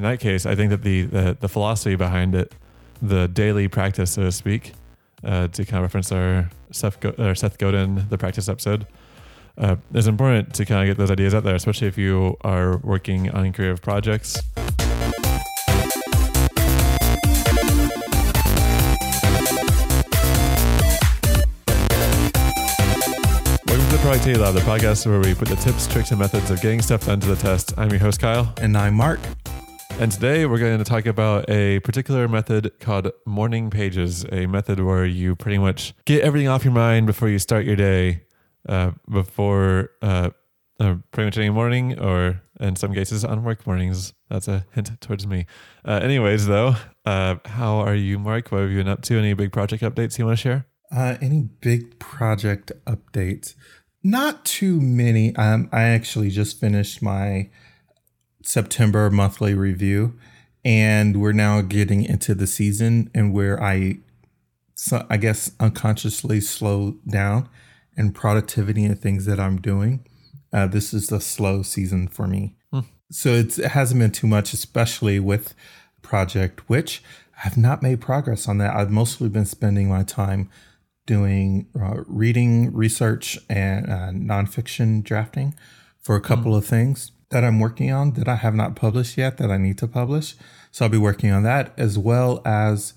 in that case, I think that the, the, the philosophy behind it, the daily practice, so to speak, uh, to kind of reference our Seth, Go- or Seth Godin, the practice episode, uh, it's important to kind of get those ideas out there, especially if you are working on creative projects. Productivity Lab, the podcast where we put the tips, tricks, and methods of getting stuff done to the test. I'm your host, Kyle. And I'm Mark. And today we're going to talk about a particular method called morning pages, a method where you pretty much get everything off your mind before you start your day, uh, before uh, uh, pretty much any morning, or in some cases on work mornings. That's a hint towards me. Uh, anyways, though, uh, how are you, Mark? What have you been up to? Any big project updates you want to share? Uh, any big project updates? Not too many. Um, I actually just finished my September monthly review, and we're now getting into the season and where I, so I guess, unconsciously slow down and productivity and things that I'm doing. Uh, this is the slow season for me. So it's, it hasn't been too much, especially with project, which I've not made progress on that. I've mostly been spending my time doing uh, reading, research, and uh, nonfiction drafting for a couple of things that I'm working on that I have not published yet that I need to publish. So I'll be working on that as well as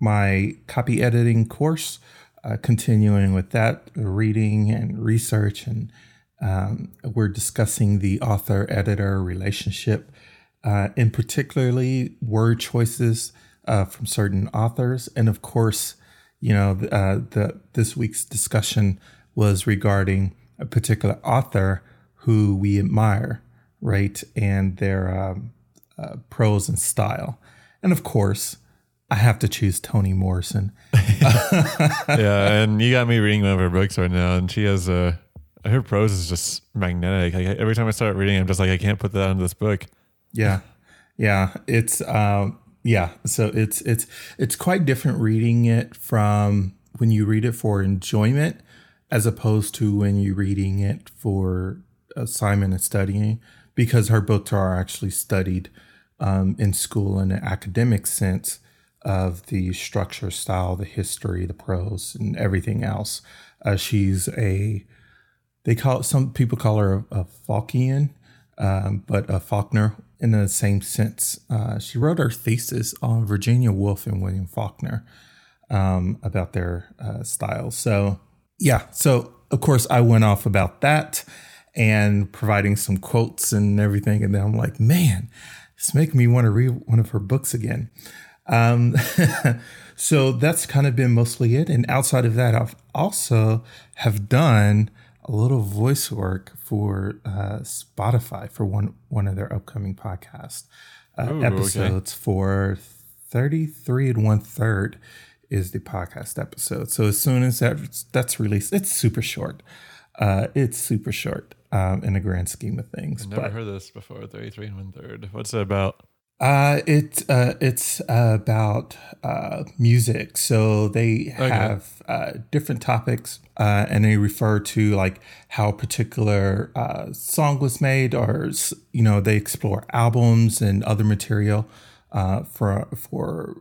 my copy editing course, uh, continuing with that reading and research. And um, we're discussing the author editor relationship, uh, in particularly word choices uh, from certain authors. And of course, you know, uh, the this week's discussion was regarding a particular author who we admire, right, and their um, uh, prose and style. And of course, I have to choose Toni Morrison. yeah, and you got me reading one of her books right now, and she has a. Her prose is just magnetic. Like every time I start reading, I'm just like, I can't put that into this book. Yeah, yeah, it's um, yeah. So it's it's it's quite different reading it from when you read it for enjoyment, as opposed to when you're reading it for assignment and studying, because her books are actually studied um, in school in an academic sense of the structure, style, the history, the prose, and everything else. Uh, she's a they call some people call her a, a Faukian, um, but a Faulkner in the same sense. Uh, she wrote her thesis on Virginia Woolf and William Faulkner um, about their uh, styles. So yeah, so of course I went off about that and providing some quotes and everything, and then I'm like, man, it's making me want to read one of her books again. Um, so that's kind of been mostly it. And outside of that, I've also have done a little voice work for uh, Spotify for one one of their upcoming podcast uh, Ooh, episodes for thirty three and one third is the podcast episode. So as soon as that that's released, it's super short. Uh, it's super short um, in the grand scheme of things. I've never but- heard this before. Thirty-three and one third. What's it about? Uh, it uh, it's about uh, music. So they Okay. have uh, different topics, uh, and they refer to like how a particular uh, song was made, or you know they explore albums and other material uh, for for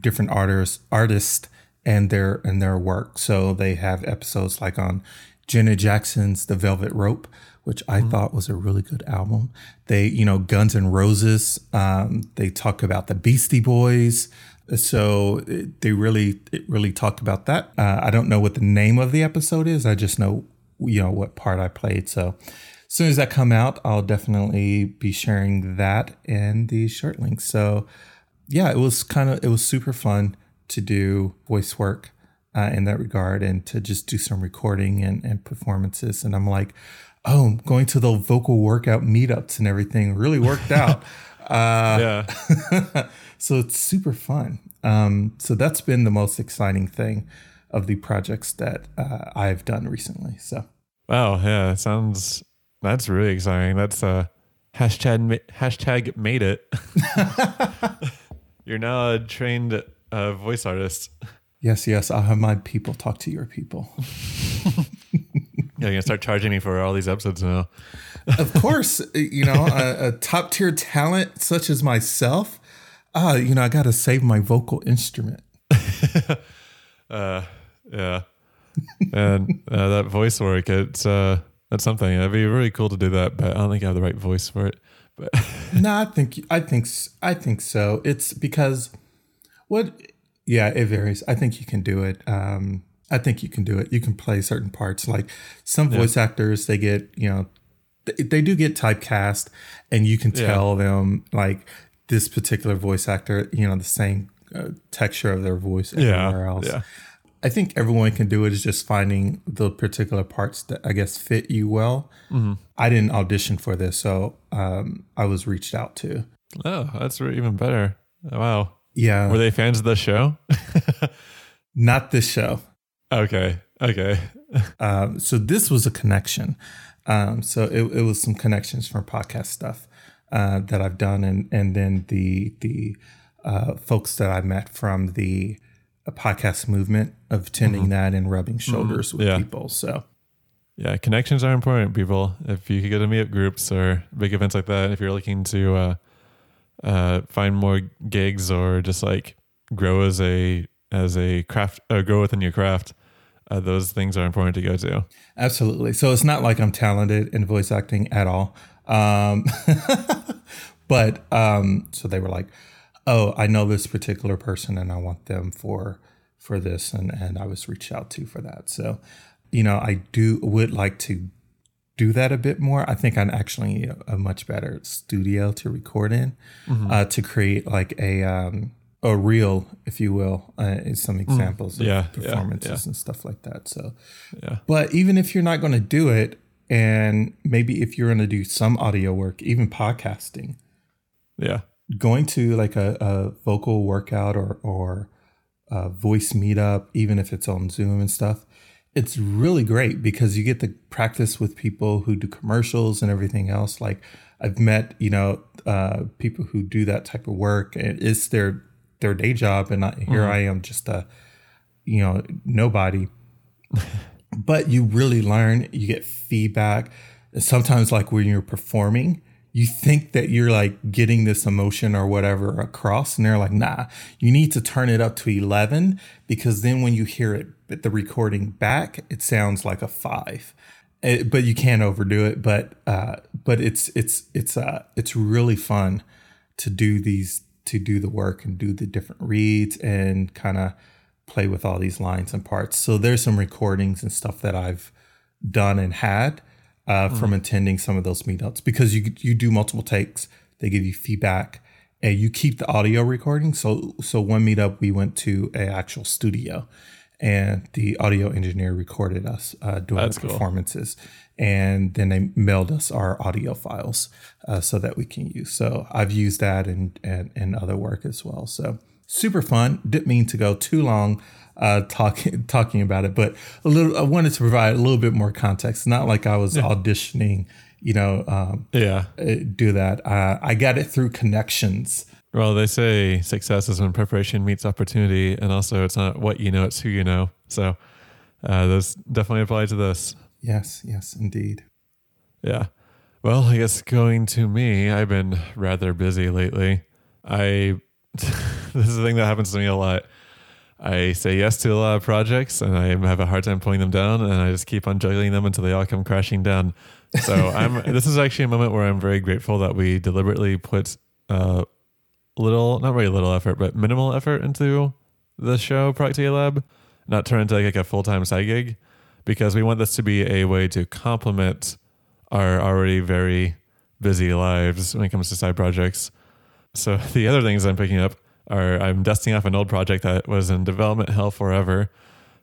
different artists artists and their and their work. So they have episodes like on Janet Jackson's The Velvet Rope, which I thought was a really good album. They, you know, Guns N' Roses. Um, they talk about the Beastie Boys. So it- they really, it really talk about that. Uh, I don't know what the name of the episode is. I just know, you know, what part I played. So as soon as that come out, I'll definitely be sharing that in the short link. So yeah, it was kind of it was super fun to do voice work uh, in that regard and to just do some recording and, and performances. And I'm like, oh, going to the vocal workout meetups and everything really worked out. uh, yeah. so it's super fun. Um, so that's been the most exciting thing of the projects that uh, I've done recently. So Wow. Yeah. Sounds. That's really exciting. That's uh hashtag hashtag made it. You're now a trained uh, voice artist. Yes, yes, I'll have my people talk to your people. Yeah, you're gonna start charging me for all these episodes now. of course, you know, a, a top tier talent such as myself, uh, you know, I got to save my vocal instrument. uh, yeah. and uh, that voice work, it's uh, that's something. It'd be really cool to do that, but I don't think I have the right voice for it. But no, I think I think I think so. It's because what? Yeah, it varies. I think you can do it. Um, I think you can do it. You can play certain parts. Like some voice yeah. actors, they get you know, they, they, do get typecast, and you can tell yeah. them like this particular voice actor, you know, the same uh, texture of their voice everywhere yeah. else. Yeah. I think everyone can do it. Is just finding the particular parts that I guess fit you well. Mm-hmm. I didn't audition for this, so um, I was reached out to. Oh, that's even better. Wow. Yeah. Were they fans of the show? Not this show. Okay. Okay. um, so this was a connection. Um, so it, it was some connections from podcast stuff uh, that I've done, and and then the the uh, folks that I met from the podcast movement of tending mm-hmm. that and rubbing mm-hmm. shoulders mm-hmm. with yeah. people. So yeah, connections are important, people. If you could go to meetup groups or big events like that, if you're looking to uh, uh, find more gigs or just like grow as a as a craft, uh, grow within your craft, uh, those things are important to go to. Absolutely. So it's not like I'm talented in voice acting at all. Um, but um, so they were like, "Oh, I know this particular person, and I want them for for this," and and I was reached out to for that. So, you know, I do would like to do that a bit more. I think I'm actually a, a much better studio to record in, mm-hmm. uh, to create like a um, a reel, if you will, uh, some mm. examples mm, yeah, of performances yeah, yeah. and stuff like that. So, yeah. But even if you're not going to do it, and maybe if you're going to do some audio work, even podcasting, yeah, going to like a, a vocal workout or or a voice meetup, even if it's on Zoom and stuff, it's really great because you get to practice with people who do commercials and everything else. Like I've met, you know, uh, people who do that type of work, and it's their their day job, and I, here mm-hmm. I am just a, you know, nobody. but you really learn. You get feedback. Sometimes, like when you're performing, you think that you're like getting this emotion or whatever across, and they're like, "Nah, you need to turn it up to eleven because then when you hear it, the recording back, it sounds like a five. It, eh, but you can't overdo it. But uh, but it's it's it's uh it's really fun to do these to do the work and do the different reads and kind of play with all these lines and parts. So there's some recordings and stuff that I've done and had uh, mm. from attending some of those meetups because you you do multiple takes. They give you feedback and you keep the audio recording. So so one meetup we went to a actual studio and the audio engineer recorded us uh, doing That's the performances. Cool and then they mailed us our audio files uh, so that we can use. So I've used that in, in, in other work as well. So super fun. Didn't mean to go too long uh, talking talking about it, but a little. I wanted to provide a little bit more context. Not like I was yeah. auditioning, you know. Um, yeah, uh, do that. Uh, I got it through connections. Well, they say success is when preparation meets opportunity, and also it's not what you know; it's who you know. So uh, those definitely apply to this. Yes, yes, indeed. Yeah. Well, I guess going to me, I've been rather busy lately. I this is a thing that happens to me a lot. I say yes to a lot of projects and I have a hard time pulling them down and I just keep on juggling them until they all come crashing down. So I'm this is actually a moment where I'm very grateful that we deliberately put uh little not very little effort, but minimal effort into the show Productivity Lab, not turn into like a full time side gig because we want this to be a way to complement our already very busy lives when it comes to side projects. So the other things I'm picking up are I'm dusting off an old project that was in development hell forever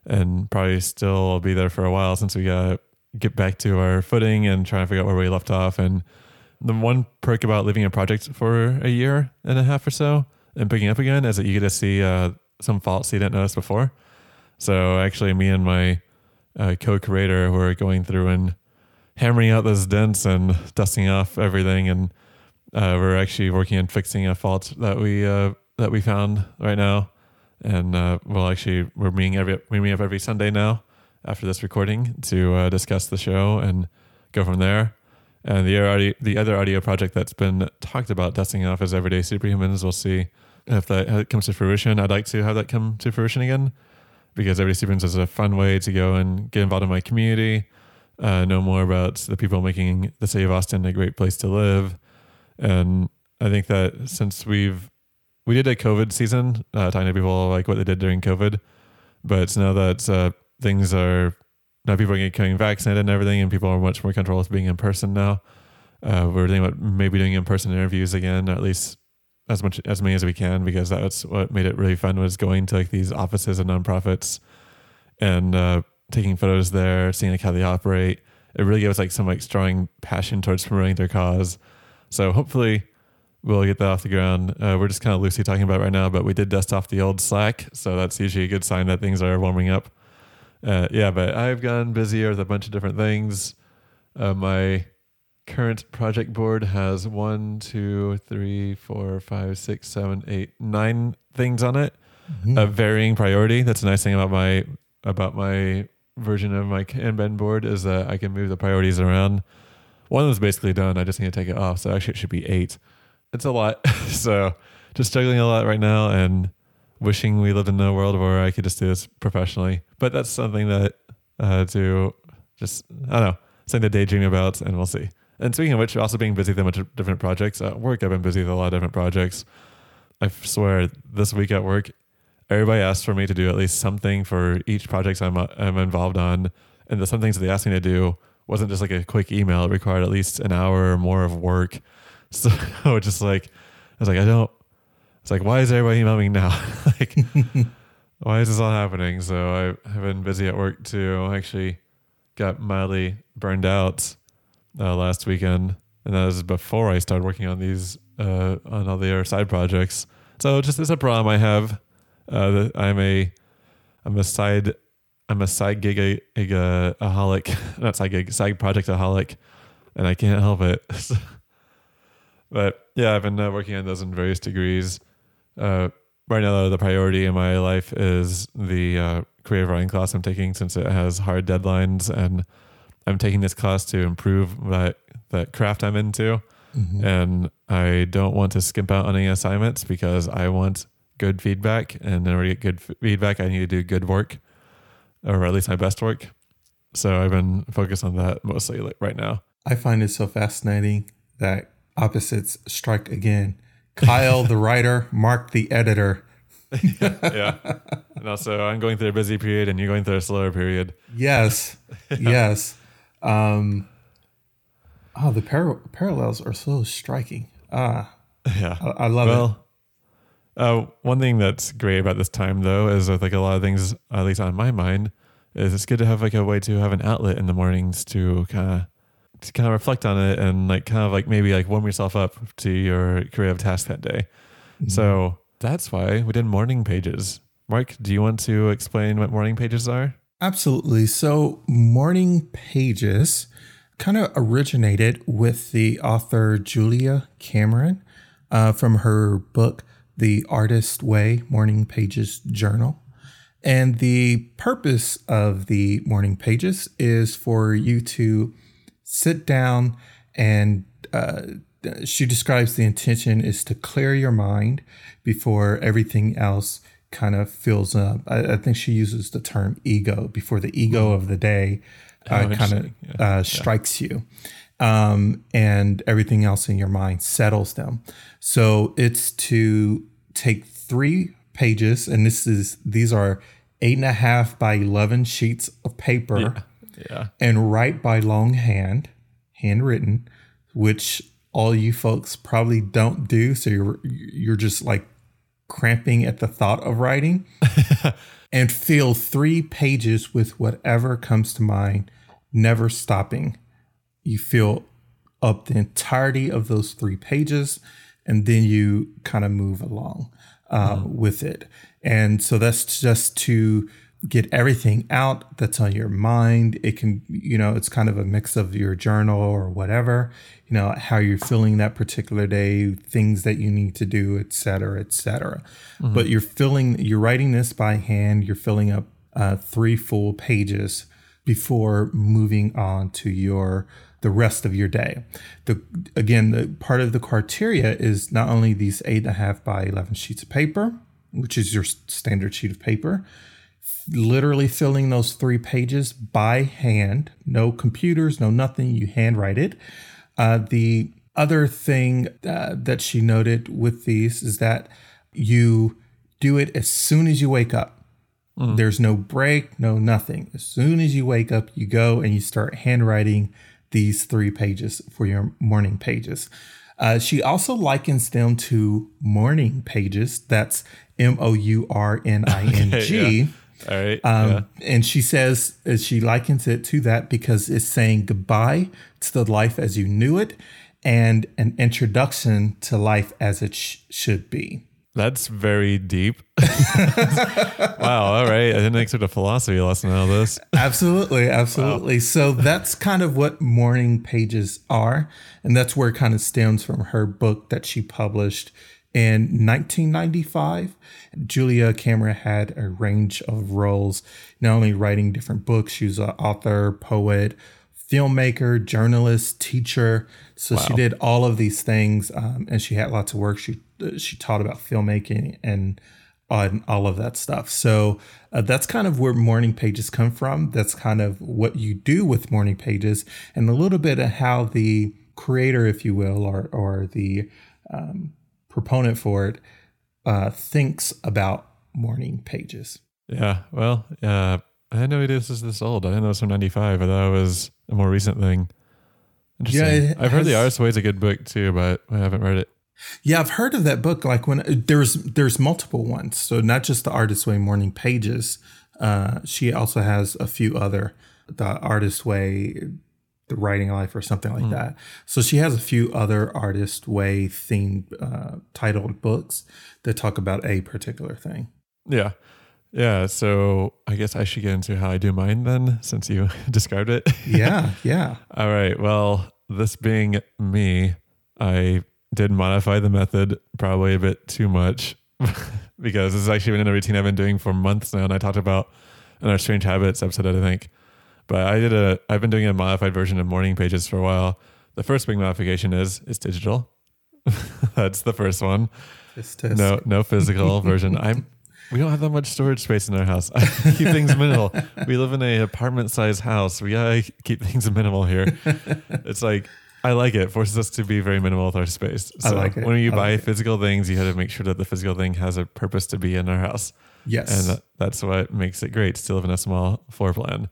and probably still will be there for a while since we got get back to our footing and try to figure out where we left off. And the one perk about leaving a project for a year and a half or so and picking up again is that you get to see uh, some faults you didn't notice before. So actually, me and my uh, co-creator who are going through and hammering out those dents and dusting off everything, and uh, we're actually working on fixing a fault that we uh, that we found right now. And uh, we'll actually we're meeting every we meet up every Sunday now after this recording to uh, discuss the show and go from there. And the audio, the other audio project that's been talked about dusting off is Everyday Superhumans. We'll see if that comes to fruition. I'd like to have that come to fruition again because Everyday Superhumans is a fun way to go and get involved in my community, uh, know more about the people making the city of Austin a great place to live. And I think that since we've we did a COVID season, uh, talking to people like what they did during COVID, but now that uh, things are now people are getting vaccinated and everything, and people are much more comfortable with being in person now. Uh, we're thinking about maybe doing in person interviews again, or at least as much as many as we can, because that's what made it really fun was going to like these offices of nonprofits and uh, taking photos there, seeing like how they operate. It really gives like some like strong passion towards promoting their cause. So hopefully we'll get that off the ground. Uh, we're just kind of loosely talking about right now, but we did dust off the old Slack, so that's usually a good sign that things are warming up. Uh, yeah, but I've gone busier with a bunch of different things. Uh, my current project board has one, two, three, four, five, six, seven, eight, nine things on it Mm-hmm. of varying priority. That's a nice thing about my about my version of my Kanban board is that I can move the priorities around. One of them's basically done. I just need to take it off. So actually, it should be eight. It's a lot. so just juggling a lot right now and wishing we lived in a world where I could just do this professionally. But that's something that uh, to just I don't know something to daydream about, and we'll see. And speaking of which, also being busy with a bunch of different projects at work. I've been busy with a lot of different projects. I swear, this week at work, everybody asked for me to do at least something for each project I'm I'm involved on, and the some things that they asked me to do wasn't just like a quick email. It required at least an hour or more of work. So I was just like, I was like, I don't. It's like, why is everybody emailing now? like, why is this all happening? So I have been busy at work too. I actually got mildly burned out uh, last weekend, and that was before I started working on these uh, on all the other side projects. So just it's a problem I have. Uh, I'm a I'm a side I'm a side gig a, a, a aholic, not side gig, side project aholic, and I can't help it. But yeah, I've been uh, working on those in various degrees. Uh, right now, though, the priority in my life is the uh, creative writing class I'm taking since it has hard deadlines, and I'm taking this class to improve that that craft I'm into. Mm-hmm. And I don't want to skimp out on any assignments because I want good feedback. And in order to get good f- feedback, I need to do good work, or at least my best work. So I've been focused on that mostly like right now. I find it so fascinating that opposites strike again. Kyle, the writer, Mark, the editor. yeah. And also, I'm going through a busy period, and you're going through a slower period. Yes, yes. Um, oh, the par- parallels are so striking. Ah, Yeah. I, I love it. Well, uh, one thing that's great about this time, though, is with like a lot of things, at least on my mind, is it's good to have like a way to have an outlet in the mornings to kind of to kind of reflect on it and like kind of like maybe like warm yourself up to your creative task that day. So that's why we did morning pages. Mark, do you want to explain what morning pages are? Absolutely. So, Morning Pages kind of originated with the author Julia Cameron uh, from her book, The Artist Way Morning Pages Journal. And the purpose of the Morning Pages is for you to sit down and uh, she describes the intention is to clear your mind before everything else kind of fills up. I, I think she uses the term ego before the ego of the day uh, Oh, kind of interesting. uh, strikes you. Um, and everything else in your mind settles them. So it's to take three pages, and this is these are eight and a half by eleven sheets of paper Yeah. and write by longhand, handwritten, which all you folks probably don't do. So you're you're just like cramping at the thought of writing, and fill three pages with whatever comes to mind, never stopping. You fill up the entirety of those three pages, and then you kind of move along uh, with it. And so that's just to get everything out that's on your mind. It can, you know, it's kind of a mix of your journal or whatever, you know, how you're feeling that particular day, things that you need to do, et cetera, et cetera. But you're filling, you're writing this by hand, you're filling up uh, three full pages before moving on to your the rest of your day. The again, the part of the criteria is not only these eight and a half by eleven sheets of paper, which is your standard sheet of paper, literally filling those three pages by hand, no computers, no nothing. You handwrite it. Uh, the other thing uh, that she noted with these is that you do it as soon as you wake up. Mm. There's no break, no nothing. As soon as you wake up, you go and you start handwriting these three pages for your morning pages. Uh, she also likens them to morning pages. That's M O U R N I N G. All right. Um, yeah. And she says uh, she likens it to that because it's saying goodbye to the life as you knew it and an introduction to life as it sh- should be. That's very deep. wow. All right. I didn't expect a philosophy lesson out of this. absolutely. Absolutely. Wow. So that's kind of what morning pages are. And that's where it kind of stems from her book that she published in 1995. Julia Cameron had a range of roles, not only writing different books, she was an author, poet, filmmaker, journalist, teacher. So wow. she did all of these things, um, and she had lots of work. She she taught about filmmaking and on all of that stuff. So uh, that's kind of where morning pages come from. That's kind of what you do with morning pages, and a little bit of how the creator, if you will, or or the um, proponent for it, uh, thinks about morning pages. Yeah. Well, uh, I had no idea this is this old. I didn't know it was from '95. I thought it was a more recent thing. Interesting. Yeah, I've heard The Artist's Way is a good book too, but I haven't read it. Yeah, I've heard of that book. Like when there's there's multiple ones, so not just the Artist's Way Morning Pages. Uh, she also has a few other the Artist Way, the Writing Life, or something like mm. that. So she has a few other Artist Way themed uh, titled books that talk about a particular thing. Yeah. Yeah, so I guess I should get into how I do mine then, since you described it. yeah, yeah. All right. Well, this being me, I did modify the method probably a bit too much because this has actually been in a routine I've been doing for months now, and I talked about in our Strange Habits episode, I think. But I did a, I've been doing a modified version of morning pages for a while. The first big modification is it's digital. That's the first one. No, no physical version. I'm. We don't have that much storage space in our house. I keep things minimal. We live in a apartment size house. We gotta keep things minimal here. It's like I like it. Forces us to be very minimal with our space. So I like it. When you I buy like physical it. things, you have to make sure that the physical thing has a purpose to be in our house. Yes. And that's what makes it great to live in a small floor plan.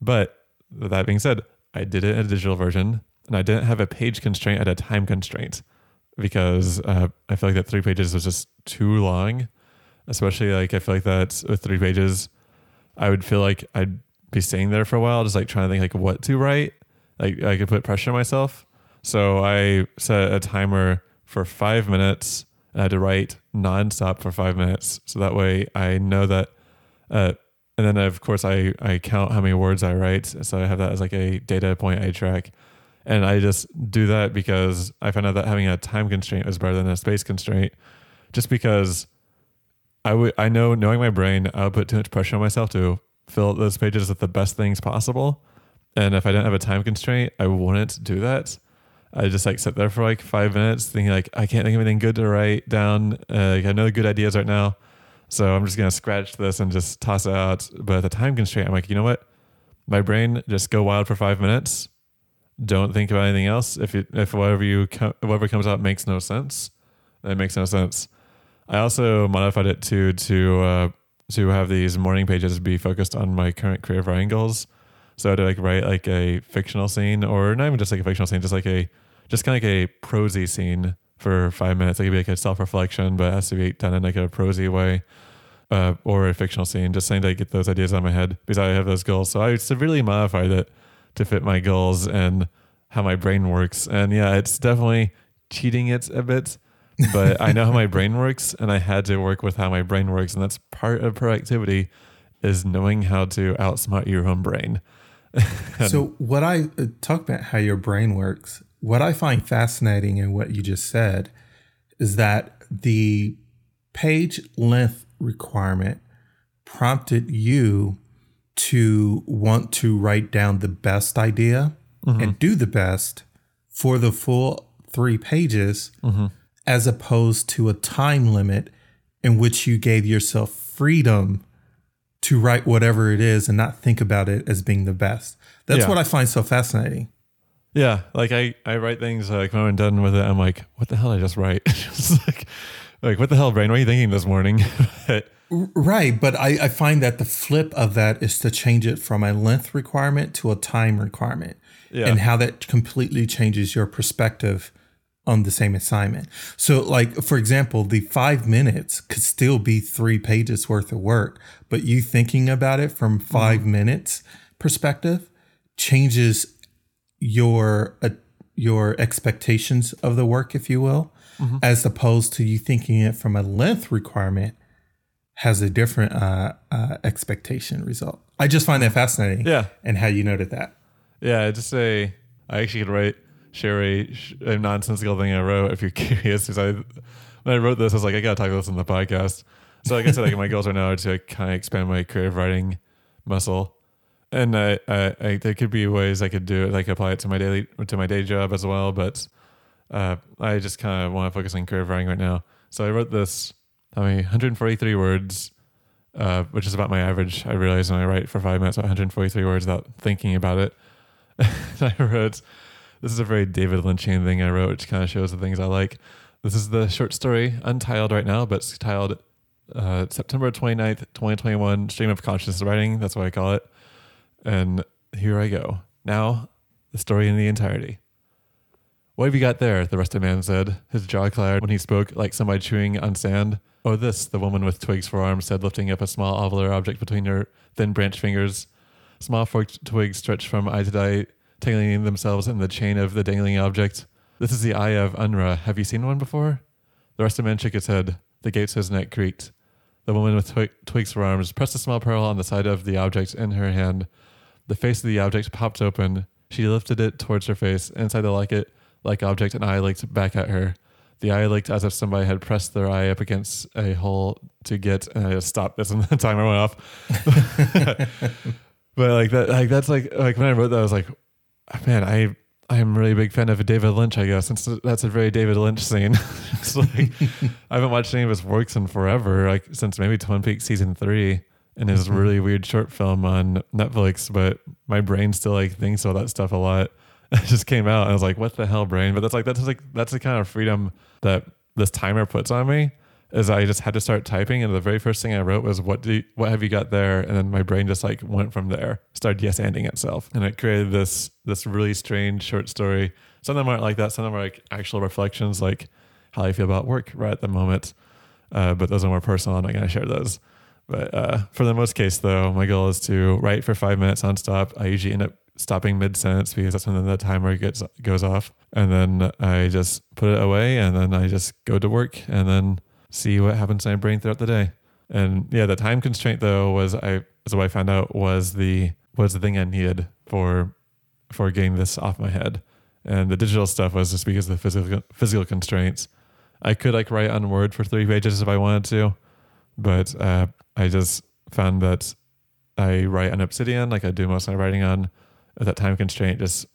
But that being said, I did it in a digital version and I didn't have a page constraint, at a time constraint because uh, I feel like that three pages was just too long. Especially like I feel like that with three pages, I would feel like I'd be staying there for a while, just like trying to think like what to write like I could put pressure on myself. So I set a timer for five minutes and I had to write nonstop for five minutes. So that way I know that, uh, and then of course I, I count how many words I write. So I have that as like a data point I track. And I just do that because I found out that having a time constraint was better than a space constraint. Just because I would I know knowing my brain, I would put too much pressure on myself to fill those pages with the best things possible. And if I didn't have a time constraint, I wouldn't do that. I just like sit there for like five minutes thinking like I can't think of anything good to write down. Uh, like I know good ideas right now. So I'm just gonna scratch this and just toss it out. But the time constraint, I'm like, you know what? My brain just go wild for five minutes. Don't think about anything else. If it, if whatever you whatever comes out makes no sense, it makes no sense. I also modified it to to uh, to have these morning pages be focused on my current career writing goals. So to like write like a fictional scene, or not even just like a fictional scene, just like a just kind of like a prosy scene for five minutes. It could be like a self reflection, but it has to be done in like a prosy way. Uh, or a fictional scene, just saying to get those ideas on my head because I have those goals. So I severely modified it to fit my goals and how my brain works. And yeah, it's definitely cheating it a bit, but I know how my brain works and I had to work with how my brain works. And that's part of productivity is knowing how to outsmart your own brain. so what I uh, talk about how your brain works. What I find fascinating in what you just said is that the page length requirement prompted you to want to write down the best idea mm-hmm. and do the best for the full three pages mm-hmm. as opposed to a time limit in which you gave yourself freedom to write whatever it is and not think about it as being the best. That's Yeah. what I find so fascinating. Yeah, like I, I write things like when I'm done with it, I'm like, what the hell did I just write? It's like, like what the hell, brain? What are you thinking this morning? But, Right, but I, I find that the flip of that is to change it from a length requirement to a time requirement, Yeah. and how that completely changes your perspective on the same assignment. So, like for example, the five minutes could still be three pages worth of work, but you thinking about it from mm-hmm. 5 minutes perspective changes your uh, your expectations of the work, if you will, as opposed to you thinking it from a length requirement has a different uh, uh, expectation result. I just find that fascinating. Yeah. and how you noted that. yeah, just say I actually could write share a, a nonsensical thing I wrote if you're curious. Because I when I wrote this, I was like, I gotta talk about this on the podcast. So like I said, like my goals right now are to kind of expand my creative writing muscle. And I, I, I, there could be ways I could do it, like apply it to my daily, to my day job as well. But uh, I just kind of want to focus on creative writing right now. So I wrote this, I mean, 143 words, uh, which is about my average. I realize when I write for five minutes, 143 words without thinking about it. I wrote, this is a very David Lynchian thing I wrote, which kind of shows the things I like. This is the short story, untitled right now, but it's titled uh, September 29th, 2021, Stream of Consciousness Writing. That's what I call it. And here I go. Now, the story in the entirety. What have you got there? The rusted man said, his jaw cleared when he spoke like somebody chewing on sand. Oh, this, the woman with twigs for arms said, lifting up a small ovular object between her thin branched fingers. Small forked twigs stretched from eye to eye, tangling themselves in the chain of the dangling object. This is the eye of Unra. Have you seen one before? The rusted man shook his head. The gates of his neck creaked. The woman with twi- twigs for arms pressed a small pearl on the side of the object in her hand. The face of the object popped open. She lifted it towards her face. Inside the like it like object, an eye looked back at her. The eye looked as if somebody had pressed their eye up against a hole to get. And I just stopped this, and the timer went off. but like that, like that's like like when I wrote that, I was like, man, I I am a really big fan of David Lynch. I guess since that's a very David Lynch scene. it's like I haven't watched any of his works in forever, like since maybe Twin Peaks season three and his really weird short film on Netflix. But my brain still like thinks all that stuff a lot. It just came out, and I was like, "What the hell, brain?" But that's like that's like that's the kind of freedom that this timer puts on me. Is I just had to start typing, and the very first thing I wrote was, "What do you, what have you got there?" And then my brain just like went from there, started yes ending itself, and it created this this really strange short story. Some of them aren't like that. Some of them are like actual reflections, like how I feel about work right at the moment. Uh, but those are more personal. I'm not going to share those. But uh, for the most case, though, my goal is to write for five minutes nonstop. I usually end up stopping mid sentence because that's when the timer gets goes off, and then I just put it away, and then I just go to work, and then see what happens in my brain throughout the day. And yeah, the time constraint though was I as what I found out was the was the thing I needed for for getting this off my head. And the digital stuff was just because of the physical physical constraints. I could like write on Word for three pages if I wanted to, but uh, I just found that I write on Obsidian, like I do most of my writing on. That time constraint just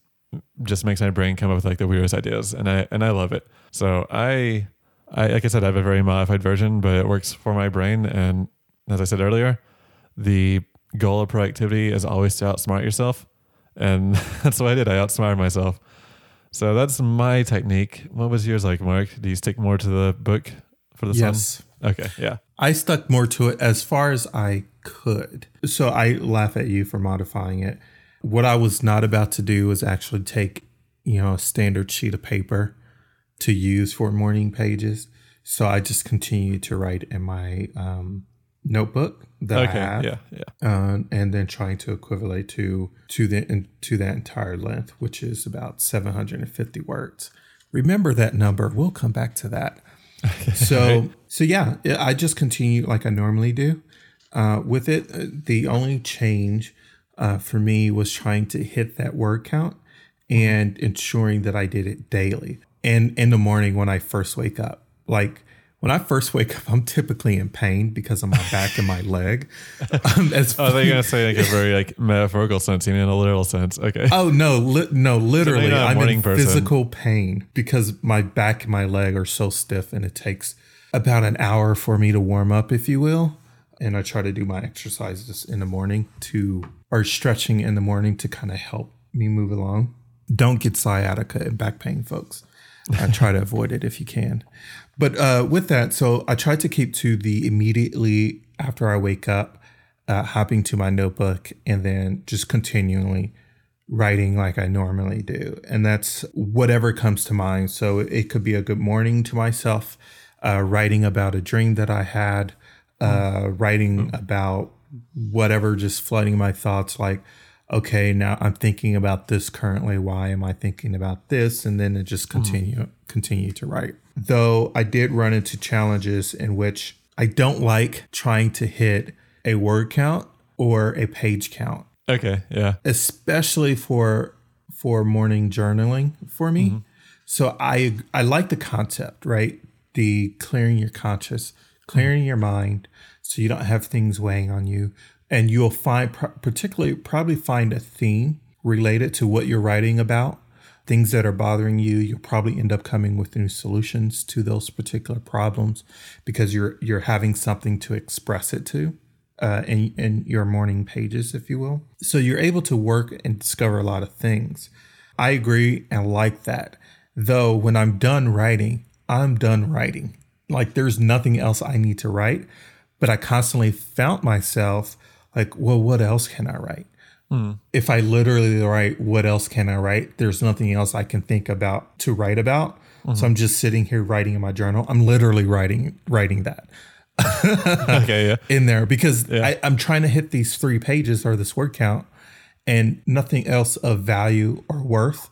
just makes my brain come up with like the weirdest ideas, and I and I love it. So I, I like I said, I have a very modified version, but it works for my brain. And as I said earlier, the goal of productivity is always to outsmart yourself, and that's what I did. I outsmarted myself. So that's my technique. What was yours like, Mark? Do you stick more to the book for the Yes. sun? Okay, yeah. I stuck more to it as far as I could. So I laugh at you for modifying it. What I was not about to do was actually take, you know, a standard sheet of paper to use for morning pages. So I just continued to write in my um, notebook that I Okay, have, yeah, yeah. uh, and then trying to equivalent to to the to that entire length, which is about 750 words. Remember that number. We'll come back to that. So so yeah, I just continue like I normally do uh, with it. uh, The only change uh, for me was trying to hit that word count and ensuring that I did it daily and in the morning when I first wake up. Like when I first wake up, I'm typically in pain because of my back and my leg. Um, as Oh, I thought you were gonna say like a very like metaphorical sense, you mean in a literal sense. Okay. Oh no, li- no, literally, a I'm in person. physical pain because my back and my leg are so stiff, and it takes about an hour for me to warm up, if you will. And I try to do my exercises in the morning to, or stretching in the morning to kind of help me move along. Don't get sciatica and back pain, folks. I try to avoid it if you can. But uh, with that, so I try to keep to the immediately after I wake up, uh, hopping to my notebook, and then just continually writing like I normally do. And that's whatever comes to mind. So it could be a good morning to myself, uh, writing about a dream that I had, uh, writing about whatever, just flooding my thoughts like, okay, now I'm thinking about this currently. Why am I thinking about this? And then it just mm-hmm. continue, continue to write. Though I did run into challenges in which I don't like trying to hit a word count or a page count Okay. Yeah. especially for for morning journaling for me. Mm-hmm. So I I like the concept, right? The clearing your conscious, clearing mm-hmm. your mind, so you don't have things weighing on you, and you'll find particularly probably find a theme related to what you're writing about. Things that are bothering you, you'll probably end up coming with new solutions to those particular problems because you're you're having something to express it to uh, in, in your morning pages, if you will. So you're able to work and discover a lot of things. I agree and like that. Though when I'm done writing, I'm done writing. Like there's nothing else I need to write. But I constantly found myself like, well, what else can I write? Hmm. If I literally write, what else can I write? There's nothing else I can think about to write about. So mm-hmm. I'm just sitting here writing in my journal. I'm literally writing writing that Okay. Yeah. in there because I, I'm trying to hit these three pages or this word count and nothing else of value or worth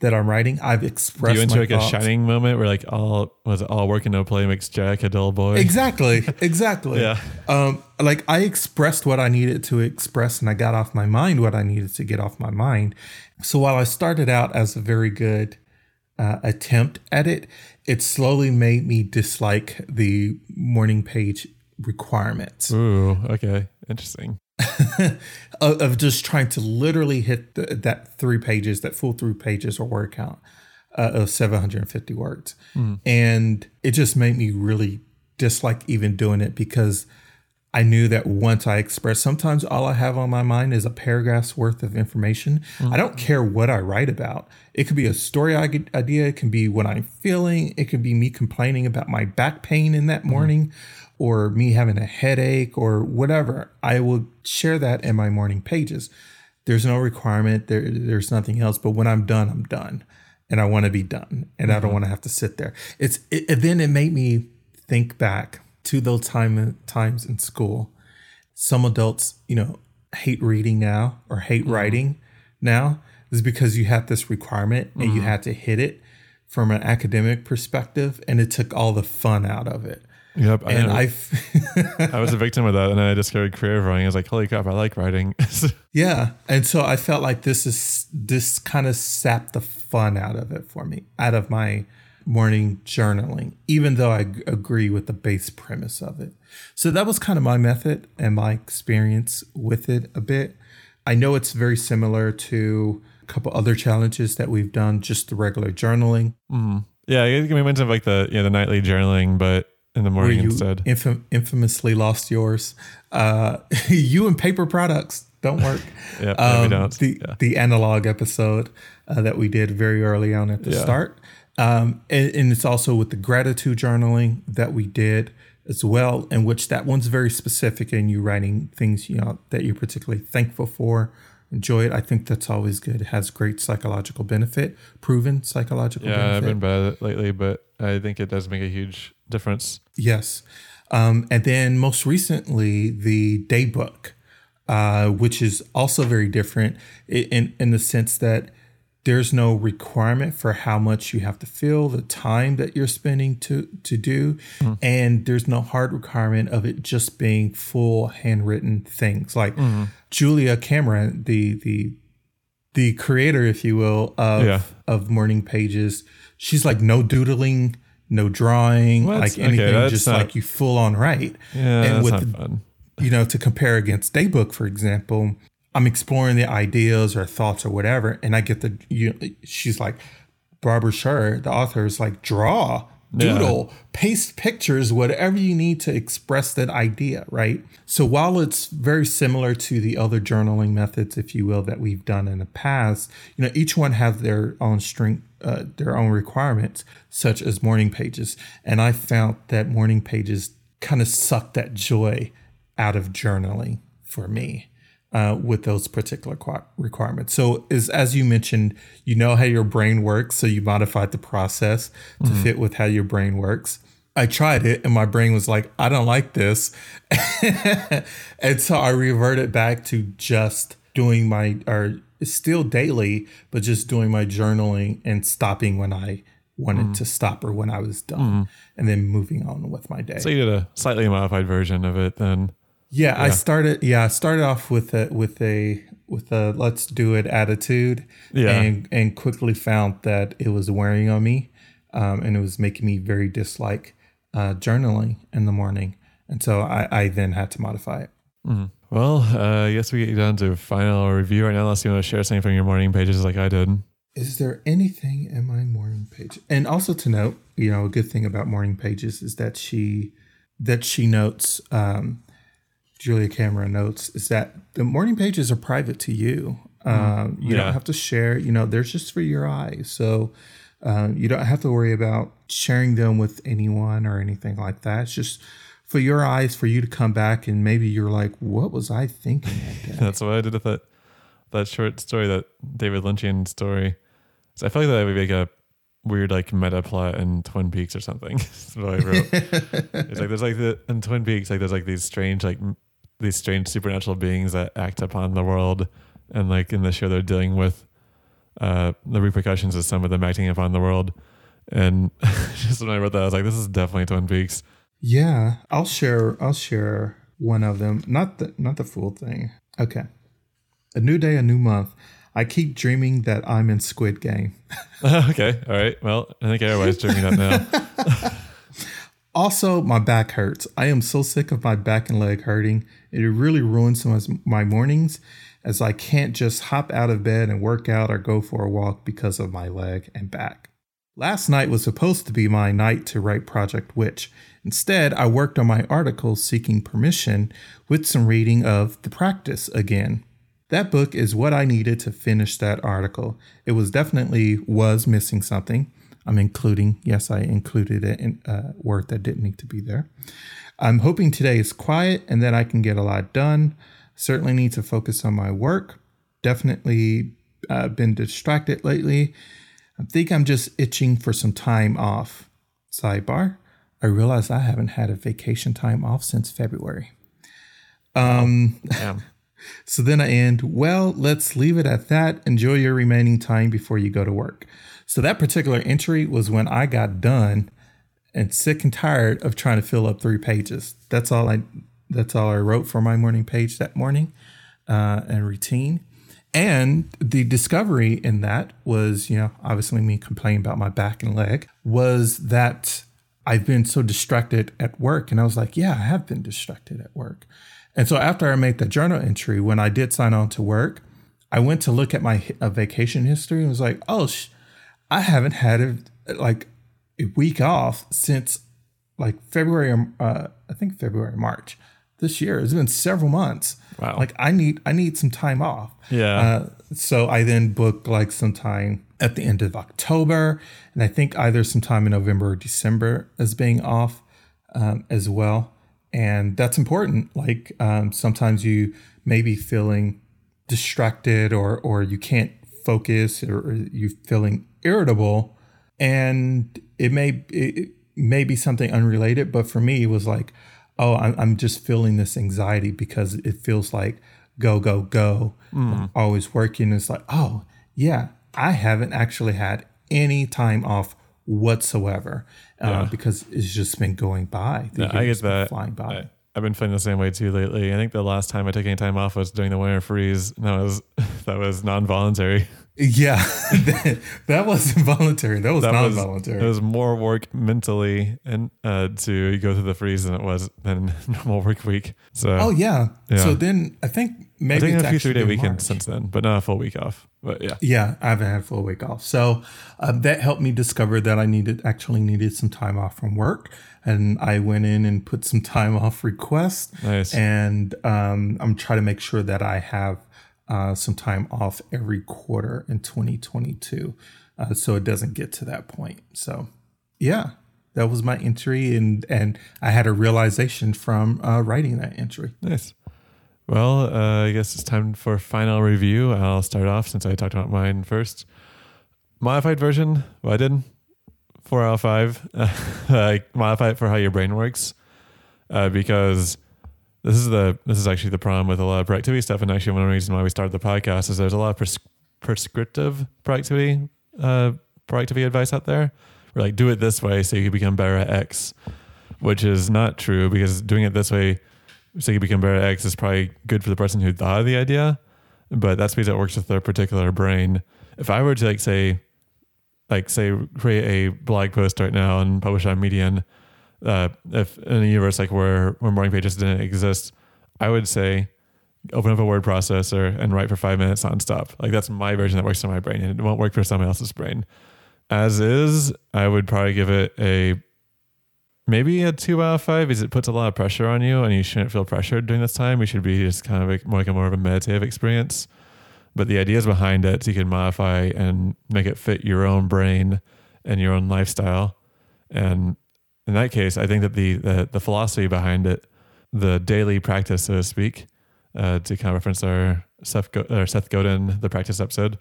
that I'm writing. I've expressed Do You into like thoughts. a shining moment where like all was it all work and no play makes Jack a dull boy. Exactly. Exactly. Yeah. Um, like I expressed what I needed to express and I got off my mind what I needed to get off my mind. So while I started out as a very good uh, attempt at it, it slowly made me dislike the morning page requirements. Ooh. Okay. Interesting. of, of just trying to literally hit the, that three pages, that full three pages or word count uh, of 750 words. Hmm. And it just made me really dislike even doing it because I knew that once I express, sometimes all I have on my mind is a paragraph's worth of information. I don't hmm. care what I write about. It could be a story idea, it can be what I'm feeling, it could be me complaining about my back pain in that hmm. morning, or me having a headache, or whatever. I will share that in my morning pages. There's no requirement, there, there's nothing else. But when I'm done, I'm done. And I want to be done. And I don't mm-hmm. want to have to sit there. It's it, and then it made me think back to those time times in school. Some adults, you know, hate reading now or hate mm-hmm. writing now is because you had this requirement and you mm-hmm. had to hit it from an academic perspective, and it took all the fun out of it. Yep. I, And. I, I was a victim of that, and then I discovered creative writing. I was like, "Holy crap! I like writing." Yeah. And so I felt like this is this kind of sapped the fun out of it for me, out of my morning journaling, even though I g- agree with the base premise of it. So that was kind of my method and my experience with it a bit. I know it's very similar to a couple other challenges that we've done, just the regular journaling, mm-hmm. yeah, I think we went to like the yeah the nightly journaling, but in the morning instead. infam- infamously lost yours. Uh, you and paper products don't work. Yeah, no, we um, don't. the Yeah. the analog episode uh, that we did very early on at the Yeah. start, um, and, and it's also with the gratitude journaling that we did as well, in which that one's very specific, and you writing things you know that you're particularly thankful for, enjoy it. I think that's always good. It has great psychological benefit, proven psychological Yeah, I've benefit. been bad lately, but I think it does make a huge difference. Yes. Um, and then most recently, the daybook, uh, which is also very different in, in the sense that there's no requirement for how much you have to fill, the time that you're spending to, to do. And there's no hard requirement of it just being full handwritten things. Like Julia Cameron, the, the, the creator, if you will, of Yeah. of morning pages. She's like no doodling, no drawing, like anything, that's just not- like you full on write. Yeah, and that's with the- fun. you know, to compare against Daybook, for example, I'm exploring the ideas or thoughts or whatever, and I get the you. She's like, Barbara Sher, the author, is like, draw, Yeah. doodle, paste pictures, whatever you need to express that idea, right? So while it's very similar to the other journaling methods, if you will, that we've done in the past, you know, each one have their own strength, uh, their own requirements, such as morning pages, and I found that morning pages kind of sucked that joy out of journaling for me uh, with those particular requirements. So, is as you mentioned, you know how your brain works, so you modified the process to fit with how your brain works. I tried it, and my brain was like, "I don't like this," and so I reverted back to just doing my or still daily, but just doing my journaling and stopping when I wanted to stop or when I was done, and then moving on with my day. So you did a slightly modified version of it then. Yeah, I started. Yeah, I started off with a with a with a let's do it attitude. Yeah. and and quickly found that it was wearing on me, um, and it was making me very dislike uh, journaling in the morning. And so I, I then had to modify it. Well, uh, I guess we get you down to final review right now, unless you want to share something from your morning pages like I did. Is there anything in my morning page? And also to note, you know, a good thing about morning pages is that she that she notes, um, Julia Cameron notes, is that the morning pages are private to you. Um, you Yeah. don't have to share. You know, they're just for your eyes. So um, you don't have to worry about sharing them with anyone or anything like that. It's just for your eyes, for you to come back and maybe you're like, what was I thinking that? That's what I did with that that short story, that David Lynchian story. So I feel like that would be like a weird like meta plot in Twin Peaks or something. That's what I wrote. it's like there's like the in Twin Peaks, like there's like these strange like m- these strange supernatural beings that act upon the world, and like in the show they're dealing with uh the repercussions of some of them acting upon the world. And just when I wrote that, I was like, this is definitely Twin Peaks. Yeah, I'll share. I'll share one of them. Not the not the full thing. Okay. A new day, a new month. I keep dreaming that I'm in Squid Game. okay, all right. Well, I think everybody's dreaming that now. Also, my back hurts. I am so sick of my back and leg hurting. It really ruins some of my mornings as I can't just hop out of bed and work out or go for a walk because of my leg and back. Last night was supposed to be my night to write Project Witch. Instead, I worked on my article seeking permission with some reading of The Practice again. That book is what I needed to finish that article. It was definitely was missing something. I'm including, yes, I included a word that didn't need to be there. I'm hoping today is quiet and that I can get a lot done. Certainly need to focus on my work. Definitely uh, been distracted lately. I think I'm just itching for some time off. Sidebar: I realize I haven't had a vacation time off since February. Um, so then I end, well, let's leave it at that. Enjoy your remaining time before you go to work. So that particular entry was when I got done and sick and tired of trying to fill up three pages. That's all I that's all I wrote for my morning page that morning uh, and routine. And the discovery in that was, you know, obviously me complaining about my back and leg, was that I've been so distracted at work. And I was like, yeah, I have been distracted at work. And so after I made the journal entry, when I did sign on to work, I went to look at my uh, vacation history and was like, oh, sh- I haven't had a, like a week off since like February, or, uh, I think February, March this year. It's been several months. Wow. Like I need, I need some time off. Yeah. Uh, so I then booked like some time at the end of October, and I think either sometime in November or December as being off um, as well. And that's important. Like um, sometimes you may be feeling distracted, or or you can't focus, or, or you feeling irritable, and it may it may be something unrelated. But for me, it was like, oh, I'm, I'm just feeling this anxiety because it feels like go go go I'm always working it's like oh yeah i haven't actually had any time off whatsoever uh, because it's just been going by The Yeah, I get that. flying by I, I've been feeling the same way too lately. I think the last time I took any time off was during the winter freeze. And that was that was non-voluntary. Yeah, that, that wasn't voluntary. That was That not was voluntary. it was more work mentally and uh, to go through the freeze than it was than normal work week. So oh yeah. Yeah. So then I think I maybe think it's a few three day March. since then, but not a full week off. But yeah, Yeah, I haven't had a full week off. So um, that helped me discover that I needed actually needed some time off from work. And I went in and put some time off request. Nice. And um, I'm trying to make sure that I have uh, some time off every quarter in 2022. Uh, so it doesn't get to that point. So yeah, that was my entry. And, and I had a realization from uh, writing that entry. nice. Well, uh, I guess it's time for final review. I'll start off since I talked about mine first. Modified version, well, I did four out of five. I modify it for how your brain works, uh, because this is the this is actually the problem with a lot of productivity stuff, and actually one of the reasons why we started the podcast is there's a lot of pres- prescriptive productivity uh, productivity advice out there. We're like, do it this way so you can become better at X, which is not true because doing it this way so you become better X is probably good for the person who thought of the idea, but that's because it works with their particular brain. If I were to like say, like say create a blog post right now and publish on Medium, uh, if in a universe like where where morning pages didn't exist, I would say open up a word processor and write for five minutes nonstop. Like that's my version that works on my brain, and it won't work for someone else's brain. As is, I would probably give it a maybe a two out of five is it puts a lot of pressure on you and you shouldn't feel pressured during this time. It should be just kind of like more like a more of a meditative experience. But the ideas behind it, you can modify and make it fit your own brain and your own lifestyle. And in that case, I think that the the, the philosophy behind it, the daily practice, so to speak, uh, to kind of reference our Seth, Go- or Seth Godin, the practice episode,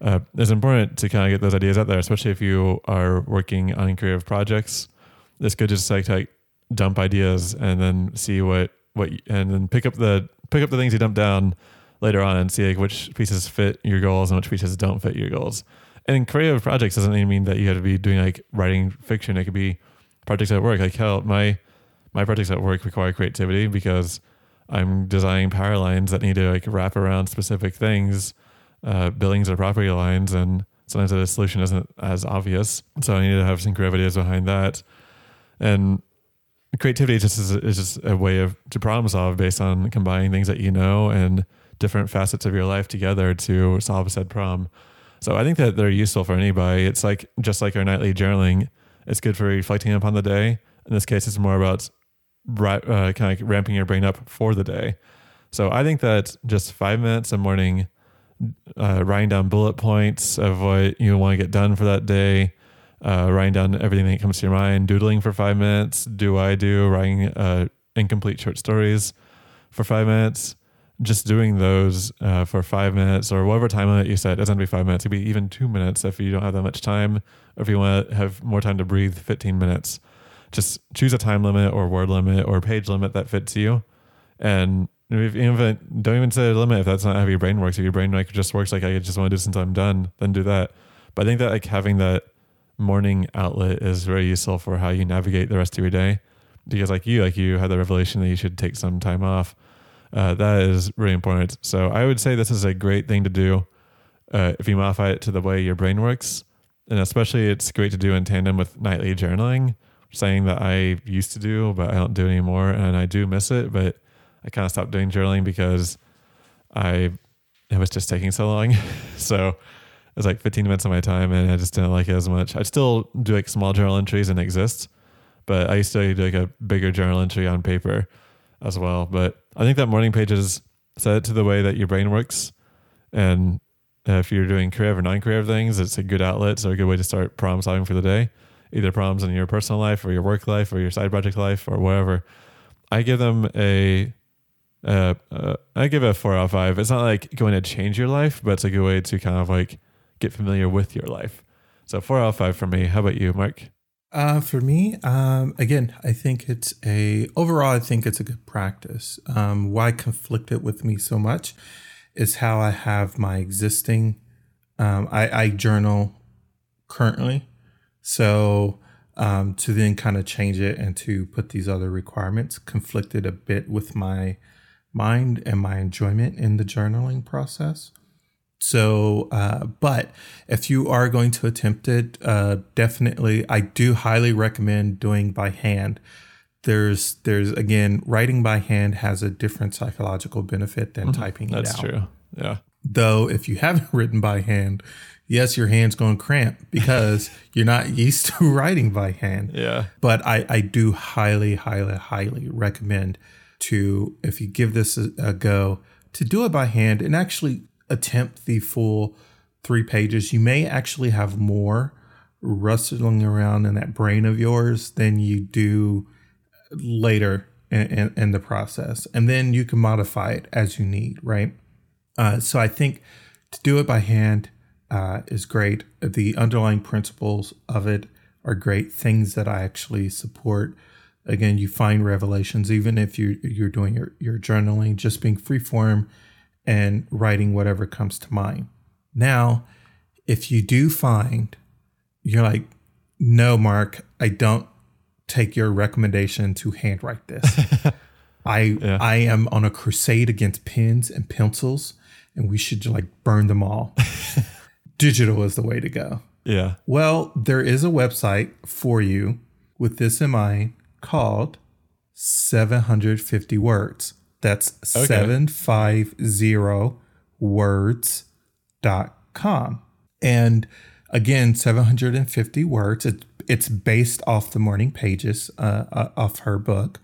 uh, is important to kind of get those ideas out there, especially if you are working on creative projects. It's good just like like dump ideas and then see what what and then pick up the pick up the things you dump down later on and see like which pieces fit your goals and which pieces don't fit your goals. And creative projects doesn't even mean that you have to be doing like writing fiction. It could be projects at work. Like hell, my my projects at work require creativity because I'm designing power lines that need to like wrap around specific things, uh, buildings or property lines, and sometimes the solution isn't as obvious. So I need to have some creative ideas behind that. And creativity just is, is just a way of to problem solve based on combining things that you know and different facets of your life together to solve a said problem. So I think that they're useful for anybody. It's like just like our nightly journaling. It's good for reflecting upon the day. In this case, it's more about uh, kind of ramping your brain up for the day. So I think that just five minutes a morning, uh, writing down bullet points of what you want to get done for that day, uh, writing down everything that comes to your mind, doodling for five minutes, do I do, writing uh, incomplete short stories for five minutes, just doing those uh, for five minutes or whatever time limit you set. It doesn't have to be five minutes. It could be even two minutes if you don't have that much time, or if you want to have more time to breathe, 15 minutes. Just choose a time limit or word limit or page limit that fits you. And if, even don't even set a limit if that's not how your brain works. If your brain like just works like I just want to do until I'm done, then do that. But I think that like having that morning outlet is very useful for how you navigate the rest of your day. Because like you, like you had the revelation that you should take some time off. Uh, that is really important. So I would say this is a great thing to do uh, if you modify it to the way your brain works, and especially it's great to do in tandem with nightly journaling. Saying that I used to do, but I don't do anymore, and I do miss it. But I kind of stopped doing journaling because I it was just taking so long. so was like 15 minutes of my time, and I just didn't like it as much. I'd still do like small journal entries and exist, but I used to do like a bigger journal entry on paper as well. But I think that morning pages set it to the way that your brain works, and if you're doing creative or non-creative things, it's a good outlet. So a good way to start problem solving for the day, either problems in your personal life or your work life or your side project life or whatever. I give them a uh, uh, I give it a four out of five. It's not like going to change your life, but it's a good way to kind of like get familiar with your life. So four out of five for me. How about you, Mark? Uh, for me, um, again, I think it's a overall. I think it's a good practice. Um, why conflict it with me so much is how I have my existing. Um, I, I journal currently, so um, to then kind of change it and to put these other requirements conflicted a bit with my mind and my enjoyment in the journaling process. So, uh, but if you are going to attempt it, uh, definitely, I do highly recommend doing by hand. There's, there's again, writing by hand has a different psychological benefit than typing Mm-hmm. That's out. true. Yeah. Though, if you haven't written by hand, yes, your hand's going to cramp because you're not used to writing by hand. Yeah. But I, I do highly, highly, highly recommend to, if you give this a, a go, to do it by hand and actually attempt the full three pages. You may actually have more rustling around in that brain of yours than you do later in, in, in the process. And then you can modify it as you need, right? Uh, so I think to do it by hand uh, is great. The underlying principles of it are great. Things that I actually support. Again, you find revelations, even if you you're doing your, your journaling, just being free form and writing whatever comes to mind. Now, if you do find you're like, no, Mark, I don't take your recommendation to handwrite this. I I am on a crusade against pens and pencils, and we should like burn them all. Digital is the way to go. Yeah. Well, there is a website for you with this in mind called 750 words. That's 750 words.com. And again, 750 words. It, it's based off the morning pages uh, uh, of her book.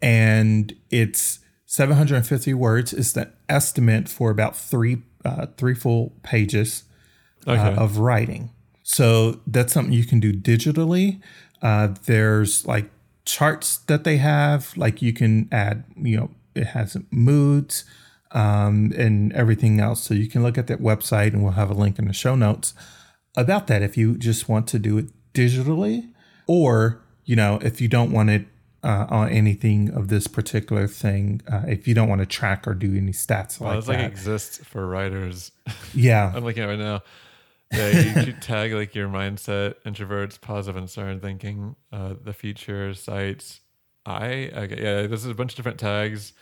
And it's 750 words is the estimate for about three uh, three full pages Okay. uh, of writing. So that's something you can do digitally. Uh, there's like charts that they have, like you can add, you know, it has moods um, and everything else. So you can look at that website and we'll have a link in the show notes about that if you just want to do it digitally or, you know, if you don't want it uh, on anything of this particular thing, uh, if you don't want to track or do any stats Well, like it's like that. exists for writers. yeah. I'm looking at it right now. Yeah, you tag like your mindset, introverts, positive and stern thinking, uh, the future, sites. I okay, yeah, this is a bunch of different tags.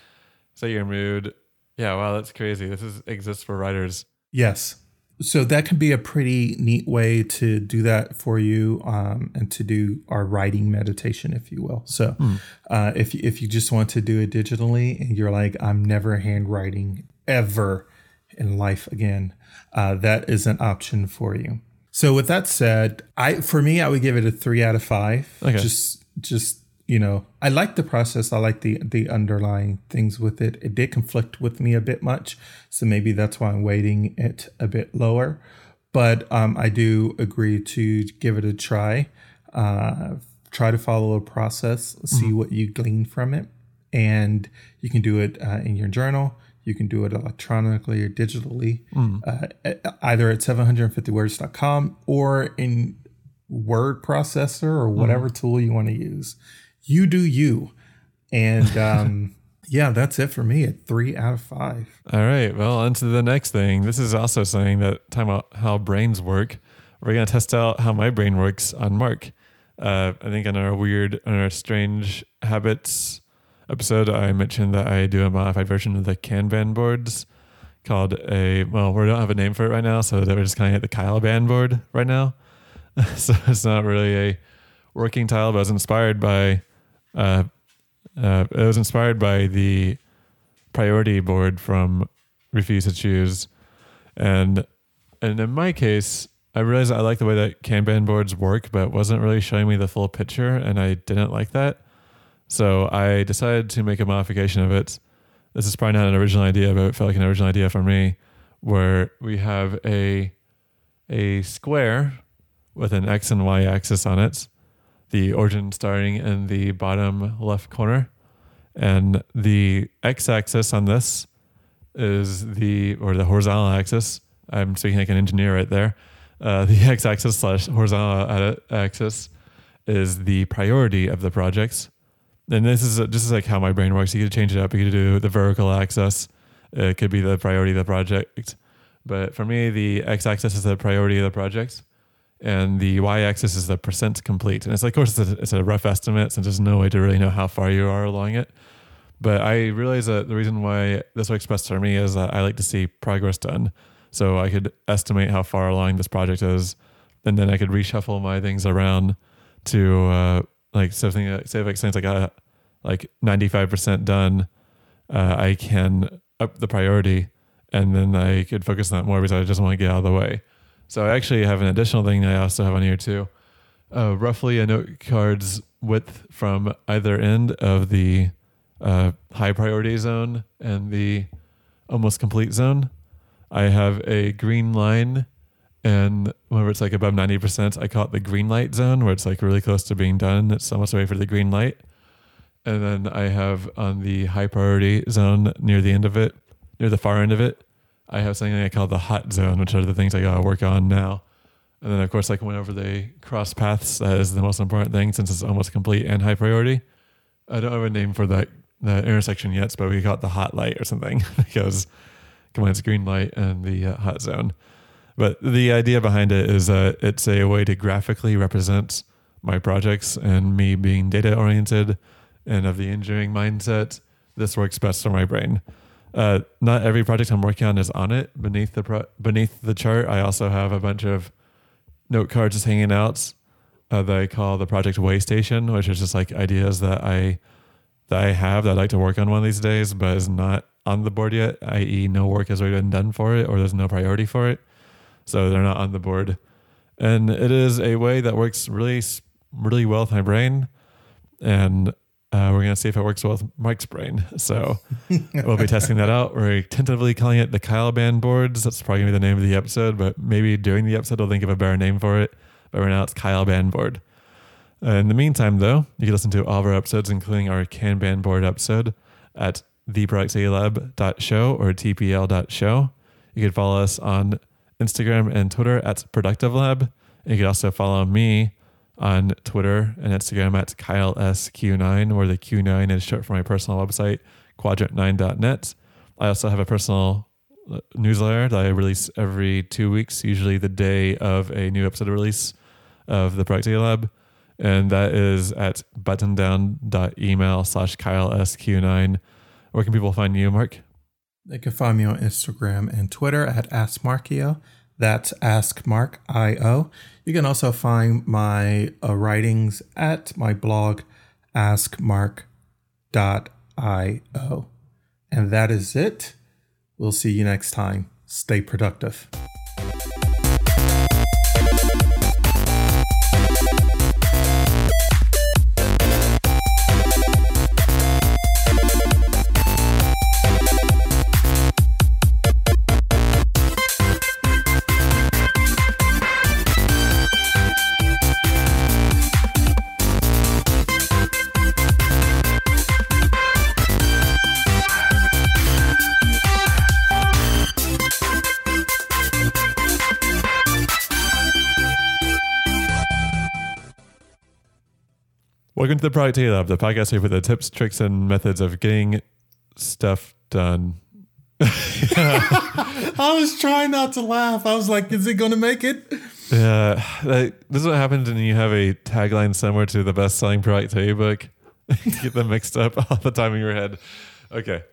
Say your mood. Yeah, wow, that's crazy. This is exists for writers. Yes. So that can be a pretty neat way to do that for you um, and to do our writing meditation, if you will. So uh, if, if you just want to do it digitally and you're like, I'm never handwriting ever in life again, uh, that is an option for you. So with that said, I for me, I would give it a three out of five. Okay. Just just you know, I like the process. I like the the underlying things with it. It did conflict with me a bit much, so maybe that's why I'm weighting it a bit lower. But um, I do agree to give it a try. Uh, try to follow a process, see what you glean from it, and you can do it uh, in your journal. You can do it electronically or digitally, uh, at- either at 750words.com or in word processor or whatever tool you want to use. You do you. And um, yeah, that's it for me at three out of five. All right. Well, on to the next thing. This is also saying that time about how brains work. We're gonna test out how my brain works on Mark. Uh, I think in our weird, in our strange habits episode, I mentioned that I do a modified version of the Kanban boards called a. Well, we don't have a name for it right now, so that we're just kind of at the Kanban board right now. so it's not really a working tile, but I was inspired by. Uh, uh, it was inspired by the priority board from Refuse to Choose, and and in my case, I realized I like the way that Kanban boards work, but it wasn't really showing me the full picture, and I didn't like that. So I decided to make a modification of it. This is probably not an original idea, but it felt like an original idea for me, where we have a a square with an x and y axis on it, the origin starting in the bottom left corner, and the x axis on this is the or the horizontal axis. I'm speaking like an engineer right there. Uh, the x axis slash horizontal axis is the priority of the projects. And this is just like how my brain works. You could change it up. You could do the vertical axis. It could be the priority of the project. But for me, the x axis is the priority of the project, and the y axis is the percent complete. And it's like, of course, it's a, it's a rough estimate, so there's no way to really know how far you are along it. But I realize that the reason why this works best for me is that I like to see progress done. so I could estimate how far along this project is, and then I could reshuffle my things around to uh, like something. Say, like since I got like ninety five percent done, uh, I can up the priority, and then I could focus on that more because I just want to get out of the way. So I actually have an additional thing I also have on here too. Uh, roughly a note card's width from either end of the uh, high priority zone and the almost complete zone. I have a green line, and whenever it's like above 90%, I call it the green light zone, where it's like really close to being done. It's almost ready for the green light. And then I have on the high priority zone near the end of it, near the far end of it, I have something I call the hot zone, which are the things I gotta work on now. And then of course, like whenever they cross paths, that is the most important thing since it's almost complete and high priority. I don't have a name for that intersection yet, but we got the hot light or something because combines green light and the uh, hot zone. But the idea behind it is that it's a way to graphically represent my projects and me being data oriented and of the engineering mindset. This works best for my brain. Uh, not every project I'm working on is on it. Beneath the pro- beneath the chart, I also have a bunch of note cards just hanging out uh, that I call the project way station, which is just like ideas that I that I have that I'd like to work on one of these days, but is not on the board yet. I.e., no work has already been done for it, or there's no priority for it, so they're not on the board. And it is a way that works really, really well with my brain, and uh, we're going to see if it works well with Mike's brain. So we'll be testing that out. We're tentatively calling it the Kyle Band boards. That's probably going to be the name of the episode, but maybe during the episode, we'll think of a better name for it. But right now, it's Kyle Band board. Uh, in the meantime, though, you can listen to all of our episodes, including our Kanban board episode at theproductivitylab.show or tpl.show. You can follow us on Instagram and Twitter at Productive Lab. And you can also follow me on Twitter and Instagram at KyleSQ9, where the Q9 is short for my personal website, quadrant9.net. I also have a personal uh, newsletter that I release every two weeks, usually the day of a new episode release of the Productivity Lab. And that is at buttondown.email slash KyleSQ9. Where can people find you, Mark? They can find me on Instagram and Twitter at AskMarkio. That's Ask Mark IO. You can also find my uh, writings at my blog, askmark.io. And that is it. We'll see you next time. Stay productive. Welcome to the Productivity Lab, the podcast here with the tips, tricks, and methods of getting stuff done. I was trying not to laugh. I was like, is it going to make it? Yeah, like, this is what happens when you have a tagline somewhere to the best selling productivity book. you get them mixed up all the time in your head. Okay.